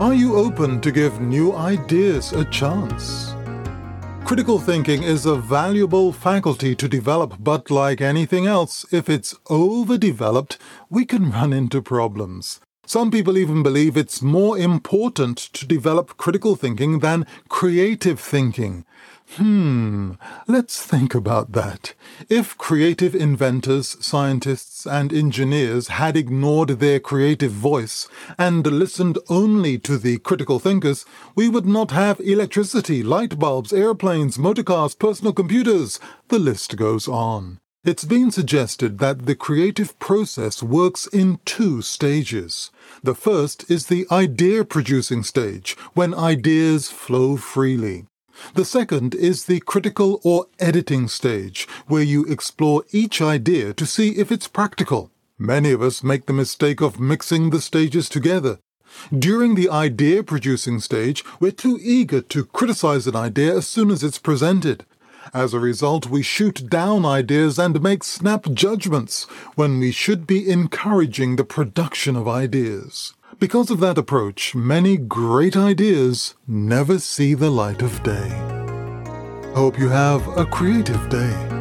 Are you open to give new ideas a chance? Critical thinking is a valuable faculty to develop, but like anything else, if it's overdeveloped, we can run into problems. Some people even believe it's more important to develop critical thinking than creative thinking. Hmm, let's think about that. If creative inventors, scientists, and engineers had ignored their creative voice and listened only to the critical thinkers, we would not have electricity, light bulbs, airplanes, motorcars, personal computers. The list goes on. It's been suggested that the creative process works in two stages. The first is the idea producing stage, when ideas flow freely. The second is the critical or editing stage, where you explore each idea to see if it's practical. Many of us make the mistake of mixing the stages together. During the idea producing stage, we're too eager to criticize an idea as soon as it's presented. As a result, we shoot down ideas and make snap judgments when we should be encouraging the production of ideas. Because of that approach, many great ideas never see the light of day. Hope you have a creative day.